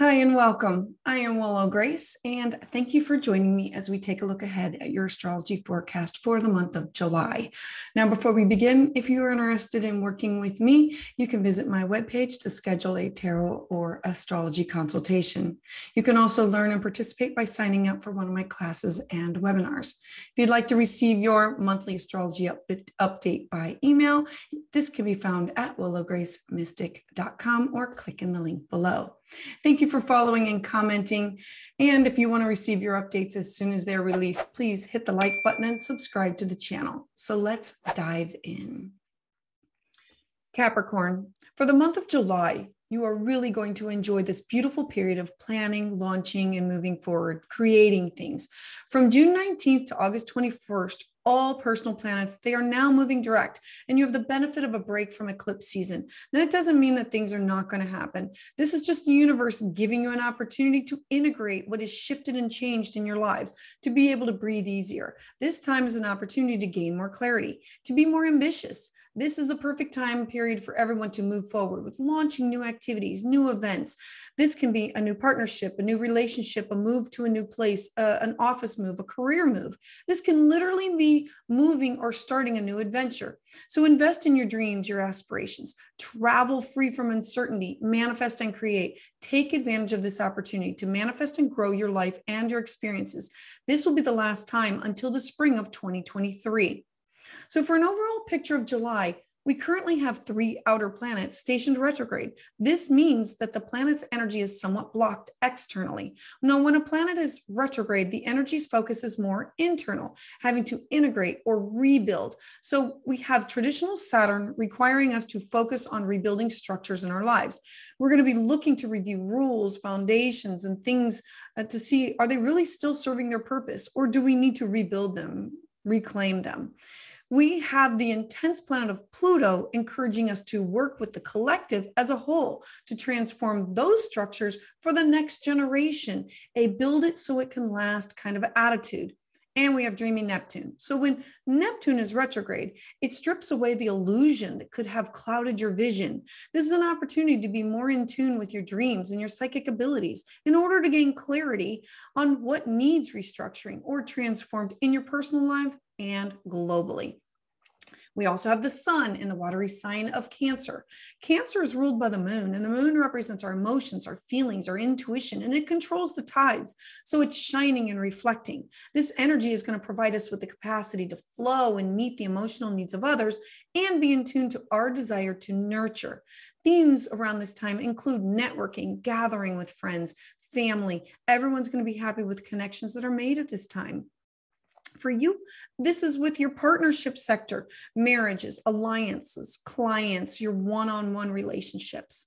Hi, and welcome. I am Willow Grace, and thank you for joining me as we take a look ahead at your astrology forecast for the month of July. Now, before we begin, if you are interested in working with me, you can visit my webpage to schedule a tarot or astrology consultation. You can also learn and participate by signing up for one of my classes and webinars. If you'd like to receive your monthly astrology up- update by email, this can be found at willowgracemystic.com or click in the link below. Thank you for following and commenting. And if you want to receive your updates as soon as they're released, please hit the like button and subscribe to the channel. So let's dive in. Capricorn, for the month of July, you are really going to enjoy this beautiful period of planning, launching, and moving forward, creating things. From June 19th to August 21st, all personal planets, they are now moving direct, and you have the benefit of a break from eclipse season. Now, it doesn't mean that things are not going to happen. This is just the universe giving you an opportunity to integrate what is shifted and changed in your lives, to be able to breathe easier. This time is an opportunity to gain more clarity, to be more ambitious, this is the perfect time period for everyone to move forward with launching new activities, new events. This can be a new partnership, a new relationship, a move to a new place, uh, an office move, a career move. This can literally be moving or starting a new adventure. So invest in your dreams, your aspirations, travel free from uncertainty, manifest and create. Take advantage of this opportunity to manifest and grow your life and your experiences. This will be the last time until the spring of 2023. So, for an overall picture of July, we currently have three outer planets stationed retrograde. This means that the planet's energy is somewhat blocked externally. Now, when a planet is retrograde, the energy's focus is more internal, having to integrate or rebuild. So, we have traditional Saturn requiring us to focus on rebuilding structures in our lives. We're going to be looking to review rules, foundations, and things uh, to see are they really still serving their purpose, or do we need to rebuild them, reclaim them? We have the intense planet of Pluto encouraging us to work with the collective as a whole to transform those structures for the next generation, a build it so it can last kind of attitude. And we have dreamy Neptune. So when Neptune is retrograde, it strips away the illusion that could have clouded your vision. This is an opportunity to be more in tune with your dreams and your psychic abilities in order to gain clarity on what needs restructuring or transformed in your personal life and globally. We also have the sun in the watery sign of Cancer. Cancer is ruled by the moon, and the moon represents our emotions, our feelings, our intuition, and it controls the tides. So it's shining and reflecting. This energy is going to provide us with the capacity to flow and meet the emotional needs of others and be in tune to our desire to nurture. Themes around this time include networking, gathering with friends, family. Everyone's going to be happy with connections that are made at this time. For you, this is with your partnership sector, marriages, alliances, clients, your one on one relationships.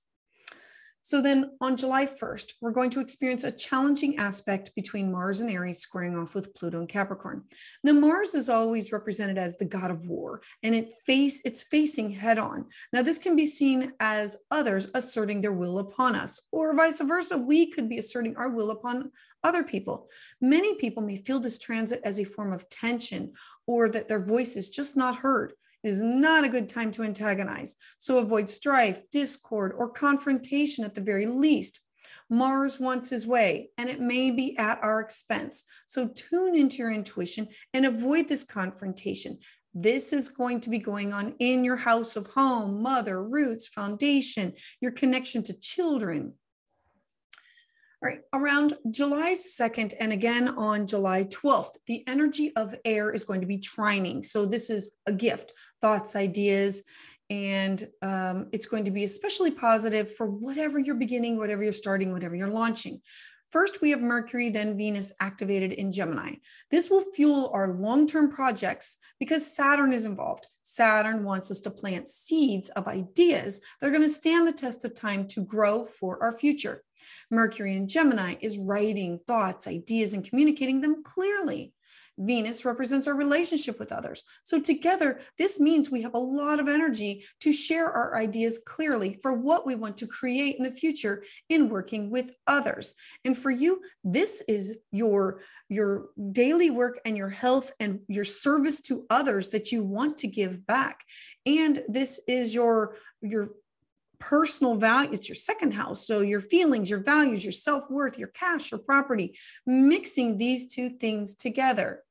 So then on July 1st, we're going to experience a challenging aspect between Mars and Aries squaring off with Pluto and Capricorn. Now Mars is always represented as the god of war and it face it's facing head on. Now this can be seen as others asserting their will upon us or vice versa. We could be asserting our will upon other people. Many people may feel this transit as a form of tension or that their voice is just not heard. It is not a good time to antagonize. So avoid strife, discord, or confrontation at the very least. Mars wants his way, and it may be at our expense. So tune into your intuition and avoid this confrontation. This is going to be going on in your house of home, mother, roots, foundation, your connection to children, right, around July 2nd and again on July 12th, the energy of air is going to be trining. So, this is a gift, thoughts, ideas, and um, it's going to be especially positive for whatever you're beginning, whatever you're starting, whatever you're launching. First, we have Mercury, then Venus activated in Gemini. This will fuel our long term projects because Saturn is involved. Saturn wants us to plant seeds of ideas that are going to stand the test of time to grow for our future. Mercury in Gemini is writing thoughts, ideas, and communicating them clearly. Venus represents our relationship with others. So, together, this means we have a lot of energy to share our ideas clearly for what we want to create in the future in working with others. And for you, this is your, your daily work and your health and your service to others that you want to give back. And this is your, your personal value. It's your second house. So your feelings, your values, your self worth, your cash, your property, mixing these two things together.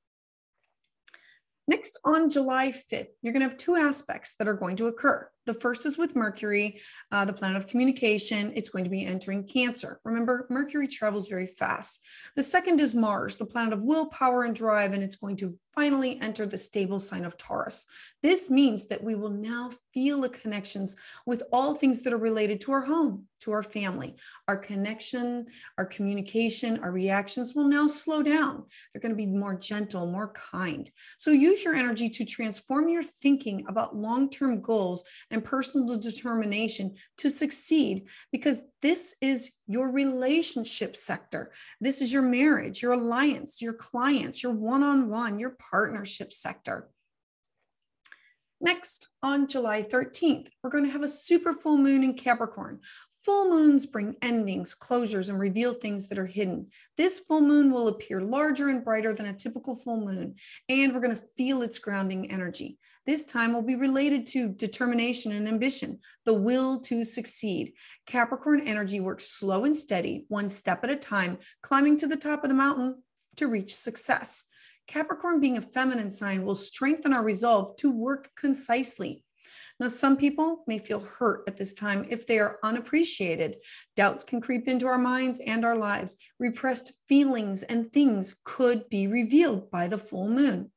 Next, on July 5th, you're going to have two aspects that are going to occur. The first is with Mercury, uh, the planet of communication. It's going to be entering Cancer. Remember, Mercury travels very fast. The second is Mars, the planet of willpower and drive, and it's going to finally enter the stable sign of Taurus. This means that we will now feel the connections with all things that are related to our home, to our family. Our connection, our communication, our reactions will now slow down. They're going to be more gentle, more kind. So use your energy to transform your thinking about long term goals and personal determination to succeed because this is your relationship sector. This is your marriage, your alliance, your clients, your one on one, your partnership sector. Next, on July 13th, we're going to have a super full moon in Capricorn. Full moons bring endings, closures, and reveal things that are hidden. This full moon will appear larger and brighter than a typical full moon, and we're going to feel its grounding energy. This time will be related to determination and ambition, the will to succeed. Capricorn energy works slow and steady, one step at a time, climbing to the top of the mountain to reach success. Capricorn, being a feminine sign, will strengthen our resolve to work concisely, now, some people may feel hurt at this time if they are unappreciated. Doubts can creep into our minds and our lives. Repressed feelings and things could be revealed by the full moon.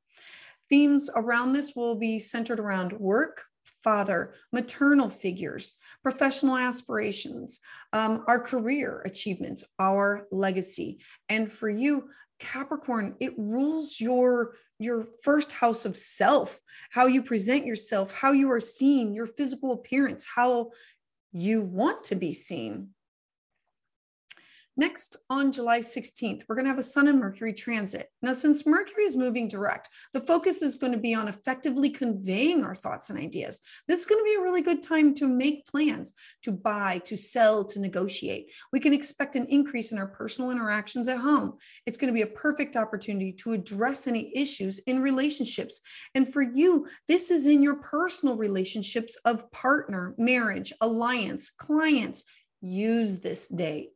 Themes around this will be centered around work, father, maternal figures, professional aspirations, um, our career achievements, our legacy. And for you, Capricorn, it rules your your first house of self, how you present yourself, how you are seen, your physical appearance, how you want to be seen. Next, on July 16th, we're going to have a Sun and Mercury transit. Now, since Mercury is moving direct, the focus is going to be on effectively conveying our thoughts and ideas. This is going to be a really good time to make plans, to buy, to sell, to negotiate. We can expect an increase in our personal interactions at home. It's going to be a perfect opportunity to address any issues in relationships. And for you, this is in your personal relationships of partner, marriage, alliance, clients. Use this date.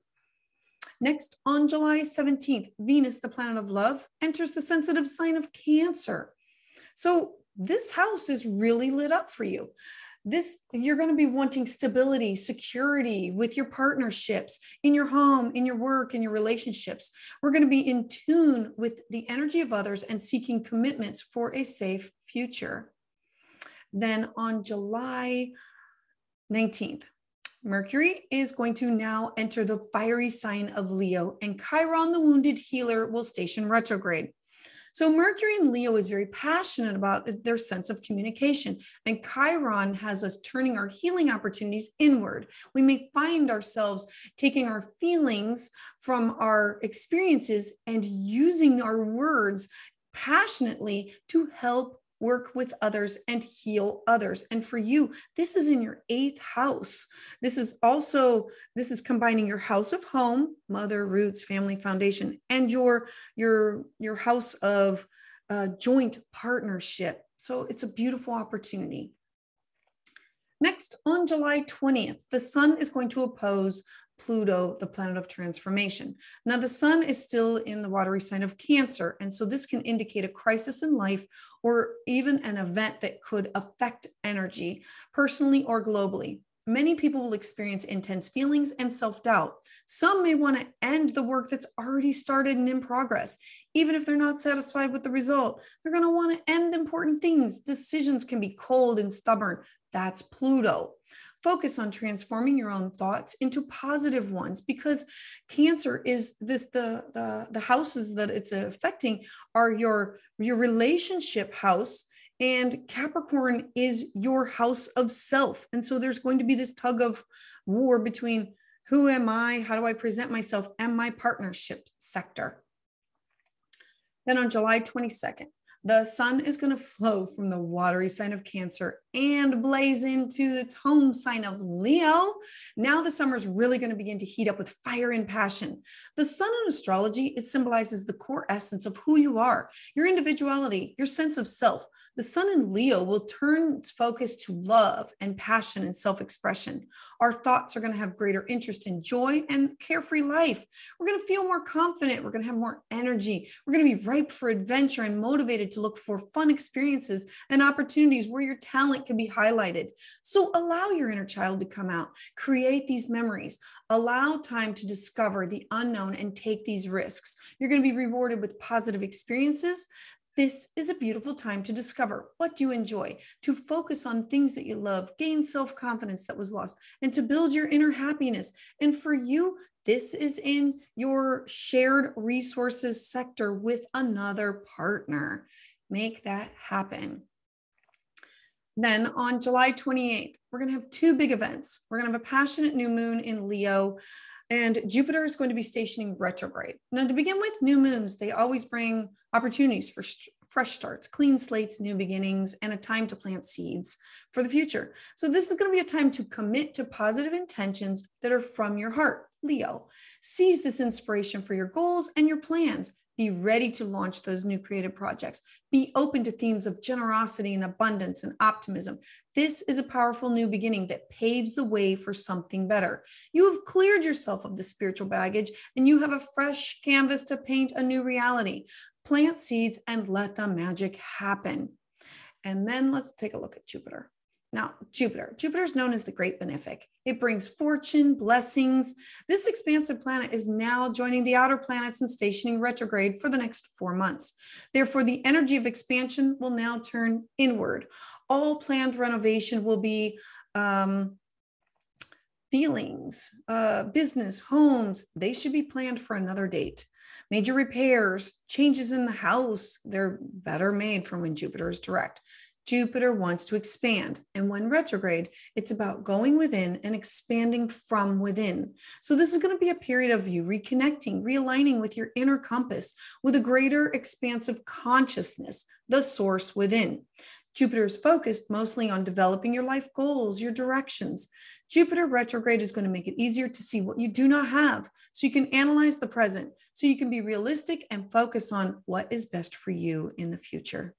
Next, on July 17th, Venus, the planet of love, enters the sensitive sign of Cancer. So this house is really lit up for you. This you're going to be wanting stability, security with your partnerships, in your home, in your work, in your relationships. We're going to be in tune with the energy of others and seeking commitments for a safe future. Then on July 19th, Mercury is going to now enter the fiery sign of Leo, and Chiron, the wounded healer, will station retrograde. So, Mercury in Leo is very passionate about their sense of communication, and Chiron has us turning our healing opportunities inward. We may find ourselves taking our feelings from our experiences and using our words passionately to help work with others and heal others. And for you this is in your eighth house. This is also this is combining your house of home mother roots family foundation and your your your house of uh, joint partnership. So it's a beautiful opportunity. Next, on July 20th, the sun is going to oppose Pluto, the planet of transformation. Now, the sun is still in the watery sign of Cancer. And so this can indicate a crisis in life or even an event that could affect energy personally or globally. Many people will experience intense feelings and self doubt. Some may want to end the work that's already started and in progress. Even if they're not satisfied with the result, they're going to want to end important things. Decisions can be cold and stubborn. That's Pluto focus on transforming your own thoughts into positive ones because cancer is this the the, the houses that it's affecting are your your relationship house and capricorn is your house of self. And so there's going to be this tug of war between who am i? How do i present myself and my partnership sector? Then on july 22nd the sun is going to flow from the watery sign of Cancer and blaze into its home sign of Leo. Now the summer is really going to begin to heat up with fire and passion. The sun in astrology, it symbolizes the core essence of who you are, your individuality, your sense of self. The sun in Leo will turn its focus to love and passion and self expression. Our thoughts are going to have greater interest in joy and carefree life. We're going to feel more confident. We're going to have more energy. We're going to be ripe for adventure and motivated to look for fun experiences and opportunities where your talent can be highlighted. So allow your inner child to come out, create these memories, allow time to discover the unknown and take these risks. You're going to be rewarded with positive experiences this is a beautiful time to discover what you enjoy, to focus on things that you love, gain self confidence that was lost, and to build your inner happiness. And for you, this is in your shared resources sector with another partner. Make that happen. Then on July 28th, we're going to have two big events. We're going to have a passionate new moon in Leo and Jupiter is going to be stationing retrograde. Now, to begin with, new moons, they always bring opportunities for fresh starts, clean slates, new beginnings, and a time to plant seeds for the future. So, this is going to be a time to commit to positive intentions that are from your heart. Leo, seize this inspiration for your goals and your plans. Be ready to launch those new creative projects. Be open to themes of generosity and abundance and optimism. This is a powerful new beginning that paves the way for something better. You have cleared yourself of the spiritual baggage and you have a fresh canvas to paint a new reality. Plant seeds and let the magic happen. And then let's take a look at Jupiter. Now, Jupiter. Jupiter is known as the Great Benefic. It brings fortune, blessings. This expansive planet is now joining the outer planets and stationing retrograde for the next four months. Therefore, the energy of expansion will now turn inward. All planned renovation will be um, feelings, uh, business, homes. They should be planned for another date. Major repairs, changes in the house, they're better made from when Jupiter is direct. Jupiter wants to expand. And when retrograde, it's about going within and expanding from within. So, this is going to be a period of you reconnecting, realigning with your inner compass with a greater expansive consciousness, the source within. Jupiter is focused mostly on developing your life goals, your directions. Jupiter retrograde is going to make it easier to see what you do not have so you can analyze the present, so you can be realistic and focus on what is best for you in the future.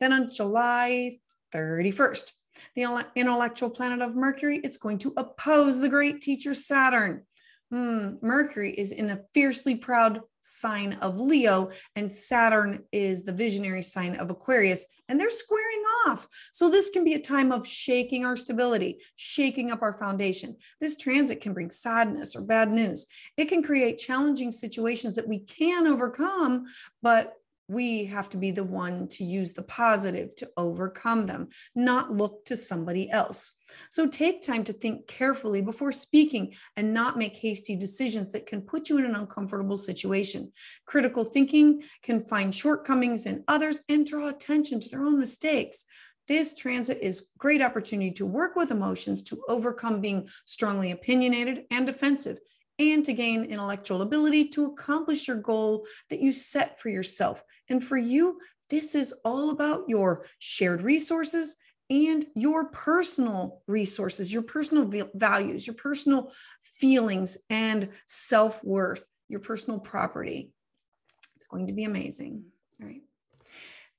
Then on July 31st, the intellectual planet of Mercury, it's going to oppose the great teacher Saturn. Hmm, Mercury is in a fiercely proud sign of Leo, and Saturn is the visionary sign of Aquarius, and they're squaring off. So, this can be a time of shaking our stability, shaking up our foundation. This transit can bring sadness or bad news. It can create challenging situations that we can overcome, but we have to be the one to use the positive to overcome them, not look to somebody else. So take time to think carefully before speaking and not make hasty decisions that can put you in an uncomfortable situation. Critical thinking can find shortcomings in others and draw attention to their own mistakes. This transit is great opportunity to work with emotions to overcome being strongly opinionated and defensive and to gain intellectual ability to accomplish your goal that you set for yourself. And for you, this is all about your shared resources and your personal resources, your personal values, your personal feelings and self worth, your personal property. It's going to be amazing. All right.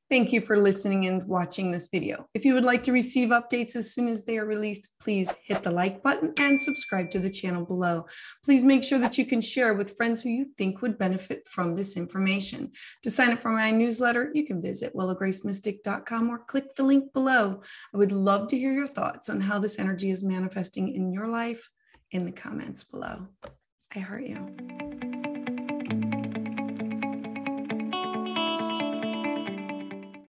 Thank you for listening and watching this video. If you would like to receive updates as soon as they are released, please hit the like button and subscribe to the channel below. Please make sure that you can share with friends who you think would benefit from this information. To sign up for my newsletter, you can visit willowgracemystic.com or click the link below. I would love to hear your thoughts on how this energy is manifesting in your life in the comments below. I heart you.